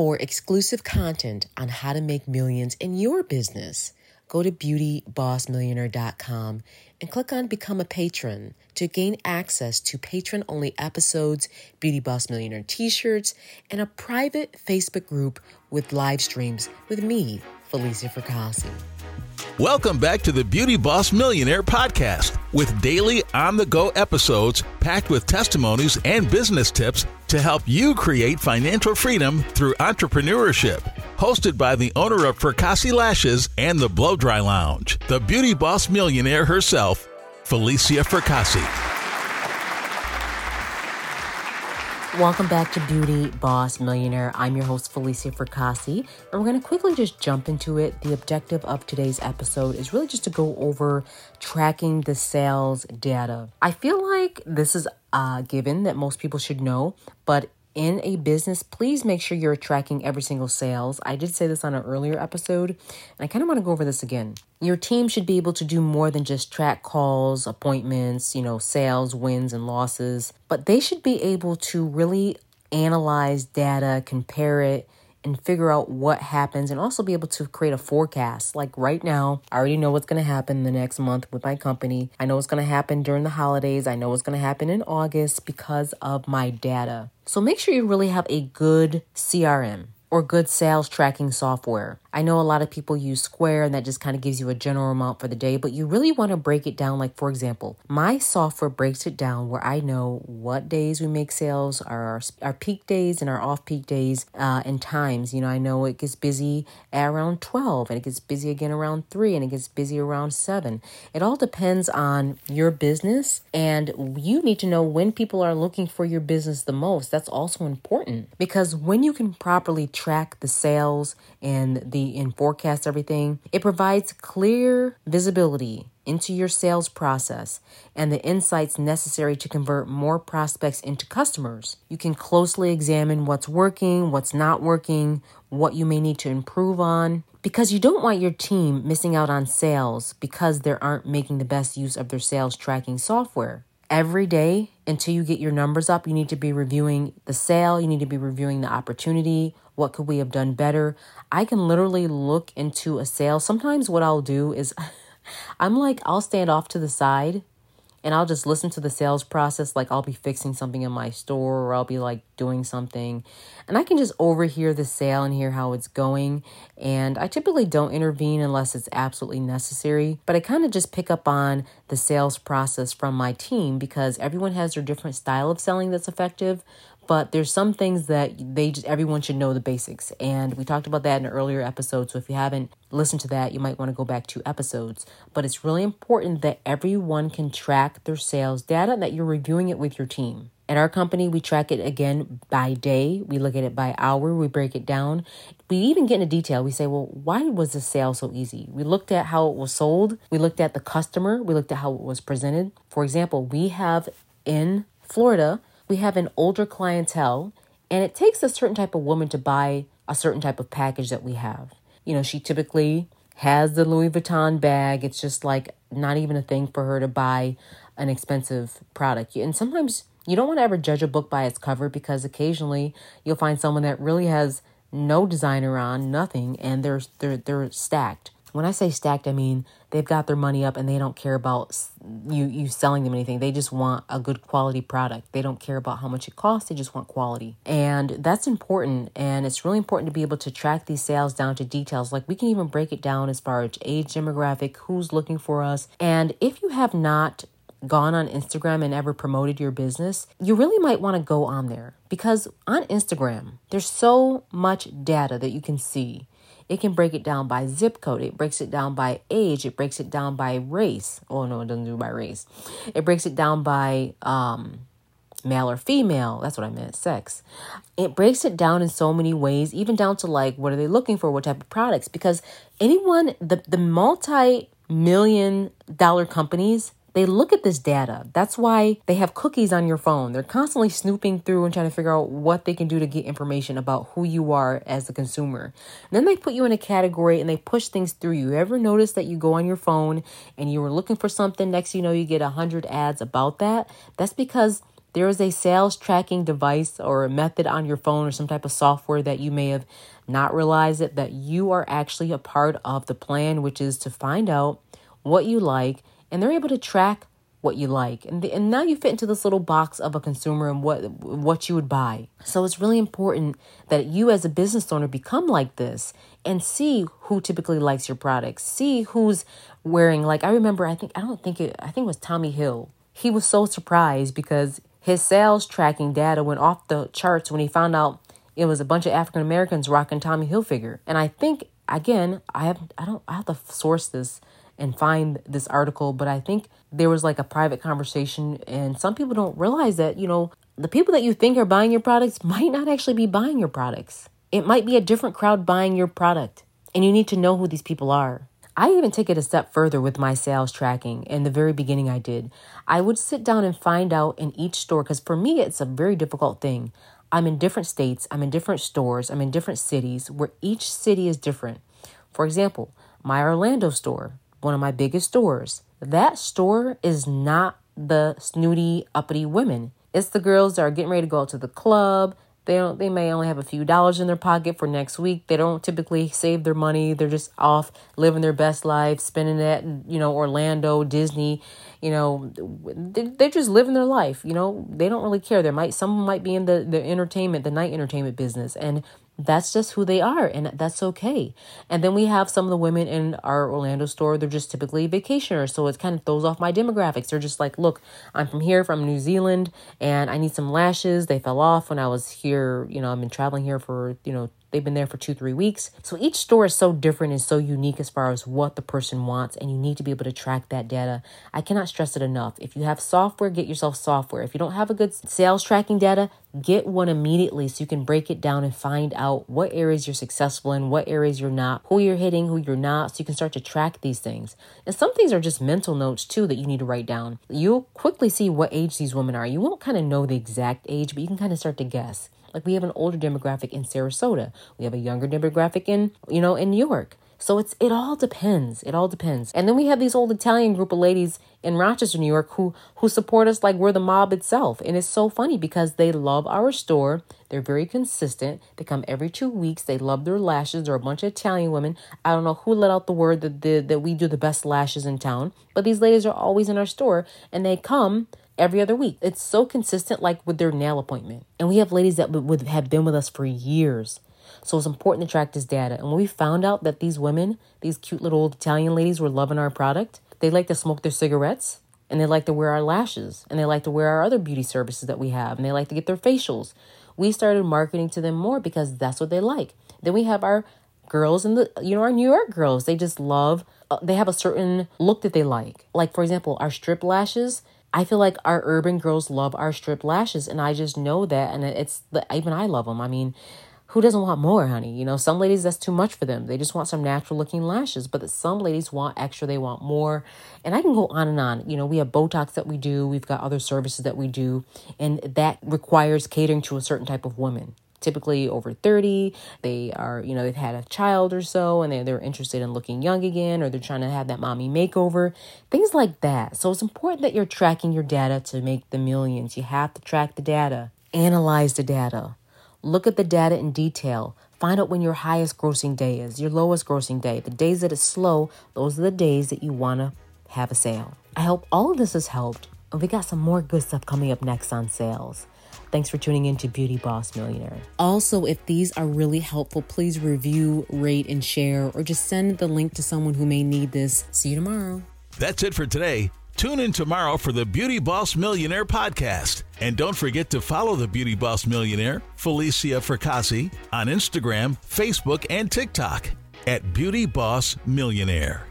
For exclusive content on how to make millions in your business, go to beautybossmillionaire.com and click on Become a Patron to gain access to patron only episodes, Beauty Boss Millionaire t shirts, and a private Facebook group with live streams with me, Falicia Fracassi. Welcome back to the Beauty Boss Millionaire podcast with daily on the go episodes packed with testimonies and business tips to help you create financial freedom through entrepreneurship. Hosted by the owner of Fracassi Lashes and the Blow Dry Lounge, the Beauty Boss Millionaire herself, Falicia Fracassi. Welcome back to Beauty Boss Millionaire. I'm your host, Falicia Fracassi, and we're going to quickly just jump into it. The objective of today's episode is really just to go over tracking the sales data. I feel like this is a given that most people should know, but in a business, please make sure you're tracking every single sales. I did say this on an earlier episode, and I kind of want to go over this again. Your team should be able to do more than just track calls, appointments, you know, sales, wins, and losses, but they should be able to really analyze data, compare it, and figure out what happens and also be able to create a forecast. Like right now, I already know what's going to happen the next month with my company. I know what's going to happen during the holidays. I know what's going to happen in August because of my data. So make sure you really have a good CRM or good sales tracking software. I know a lot of people use Square and that just kind of gives you a general amount for the day, but you really want to break it down. Like, for example, my software breaks it down where I know what days we make sales, our, our peak days and our off peak days, uh, and times. You know, I know it gets busy at around 12 and it gets busy again around 3 and it gets busy around 7. It all depends on your business, and you need to know when people are looking for your business the most. That's also important because when you can properly track the sales and the and forecast everything, it provides clear visibility into your sales process and the insights necessary to convert more prospects into customers. You can closely examine what's working, what's not working, what you may need to improve on, because you don't want your team missing out on sales because they aren't making the best use of their sales tracking software. Every day until you get your numbers up, you need to be reviewing the sale, you need to be reviewing the opportunity, what could we have done better? I can literally look into a sale. Sometimes what I'll do is I'm like, I'll stand off to the side and I'll just listen to the sales process. Like I'll be fixing something in my store or I'll be like doing something. And I can just overhear the sale and hear how it's going. And I typically don't intervene unless it's absolutely necessary. But I kind of just pick up on the sales process from my team because everyone has their different style of selling that's effective but there's some things that they just everyone should know the basics and we talked about that in an earlier episode so if you haven't listened to that you might want to go back two episodes but it's really important that everyone can track their sales data and that you're reviewing it with your team at our company, we track it again by day. We look at it by hour. We break it down. We even get into detail. We say, well, why was the sale so easy? We looked at how it was sold. We looked at the customer. We looked at how it was presented. For example, we have in Florida we have an older clientele, and it takes a certain type of woman to buy a certain type of package that we have. You know, she typically has the Louis Vuitton bag. It's just like not even a thing for her to buy an expensive product. And sometimes you don't want to ever judge a book by its cover because occasionally you'll find someone that really has no designer on, nothing, and they're they're they're stacked. When I say stacked, I mean they've got their money up and they don't care about you you selling them anything. They just want a good quality product. They don't care about how much it costs. They just want quality. And that's important and it's really important to be able to track these sales down to details. Like we can even break it down as far as age demographic, who's looking for us. And if you have not gone on Instagram and ever promoted your business, you really might want to go on there because on Instagram, there's so much data that you can see it can break it down by zip code. It breaks it down by age. It breaks it down by race. Oh no, it doesn't do by race. It breaks it down by um, male or female. That's what I meant, sex. It breaks it down in so many ways, even down to like what are they looking for, what type of products. Because anyone, the the multi million dollar companies they look at this data. That's why they have cookies on your phone. They're constantly snooping through and trying to figure out what they can do to get information about who you are as a consumer. And then they put you in a category and they push things through you. Ever notice that you go on your phone and you were looking for something, next you know you get a hundred ads about that? That's because there is a sales tracking device or a method on your phone or some type of software that you may have not realized it that you are actually a part of the plan, which is to find out what you like, and they're able to track what you like. And, the, and now you fit into this little box of a consumer and what what you would buy. So it's really important that you as a business owner become like this and see who typically likes your products. See who's wearing like I remember I think I don't think it I think it was Tommy Hill. He was so surprised because his sales tracking data went off the charts when he found out it was a bunch of African Americans rocking Tommy Hilfiger. And I think again, I have I don't I have to source this and find this article, but I think there was like a private conversation, and some people don't realize that, you know, the people that you think are buying your products might not actually be buying your products. It might be a different crowd buying your product, and you need to know who these people are. I even take it a step further with my sales tracking. In the very beginning, I did. I would sit down and find out in each store, because for me, it's a very difficult thing. I'm in different states, I'm in different stores, I'm in different cities where each city is different. For example, my Orlando store, one of my biggest stores. That store is not the snooty, uppity women. It's the girls that are getting ready to go out to the club. They don't they may only have a few dollars in their pocket for next week. They don't typically save their money. They're just off living their best life, spending it, you know, Orlando, Disney, you know, they're just living their life, you know. They don't really care. There might some might be in the the entertainment, the night entertainment business and that's just who they are and that's okay. And then we have some of the women in our orlando store they're just typically vacationers so it kind of throws off my demographics. They're just like look i'm from here from new zealand and i need some lashes. They fell off when i was here you know i've been traveling here for you know They've been there for two, three weeks. So each store is so different and so unique as far as what the person wants, and you need to be able to track that data. I cannot stress it enough. If you have software, get yourself software. If you don't have a good sales tracking data, get one immediately so you can break it down and find out what areas you're successful in, what areas you're not, who you're hitting, who you're not, so you can start to track these things. And some things are just mental notes too that you need to write down. You'll quickly see what age these women are. You won't kind of know the exact age, but you can kind of start to guess. Like we have an older demographic in Sarasota. We have a younger demographic in, you know, in New York. So it's it all depends. It all depends. And then we have these old Italian group of ladies in Rochester, New York, who who support us like we're the mob itself. And it's so funny because they love our store. They're very consistent. They come every two weeks. They love their lashes. They're a bunch of Italian women. I don't know who let out the word that the, that we do the best lashes in town, but these ladies are always in our store and they come every other week. It's so consistent, like with their nail appointment. And we have ladies that would have been with us for years. So it's important to track this data. And when we found out that these women, these cute little old Italian ladies, were loving our product, they like to smoke their cigarettes and they like to wear our lashes and they like to wear our other beauty services that we have and they like to get their facials. We started marketing to them more because that's what they like. Then we have our girls in the you know our New York girls. They just love uh, they have a certain look that they like. Like for example, our strip lashes, I feel like our urban girls love our strip lashes, and I just know that, and it's even I love them. I mean, who doesn't want more, honey? You know, some ladies that's too much for them. They just want some natural looking lashes, but some ladies want extra. They want more, and I can go on and on. You know, we have Botox that we do. We've got other services that we do, and that requires catering to a certain type of woman typically over 30 they are you know they've had a child or so and they, they're interested in looking young again or they're trying to have that mommy makeover things like that. So it's important that you're tracking your data to make the millions. You have to track the data. Analyze the data. Look at the data in detail. Find out when your highest grossing day is your lowest grossing day. The days that it's slow those are the days that you want to have a sale. I hope all of this has helped and we got some more good stuff coming up next on sales Thanks for tuning in to Beauty Boss Millionaire. Also, if these are really helpful, please review, rate, and share, or just send the link to someone who may need this. See you tomorrow. That's it for today. Tune in tomorrow for the Beauty Boss Millionaire podcast. And don't forget to follow the Beauty Boss Millionaire, Falicia Fracassi, on Instagram, Facebook, and TikTok at Beauty Boss Millionaire.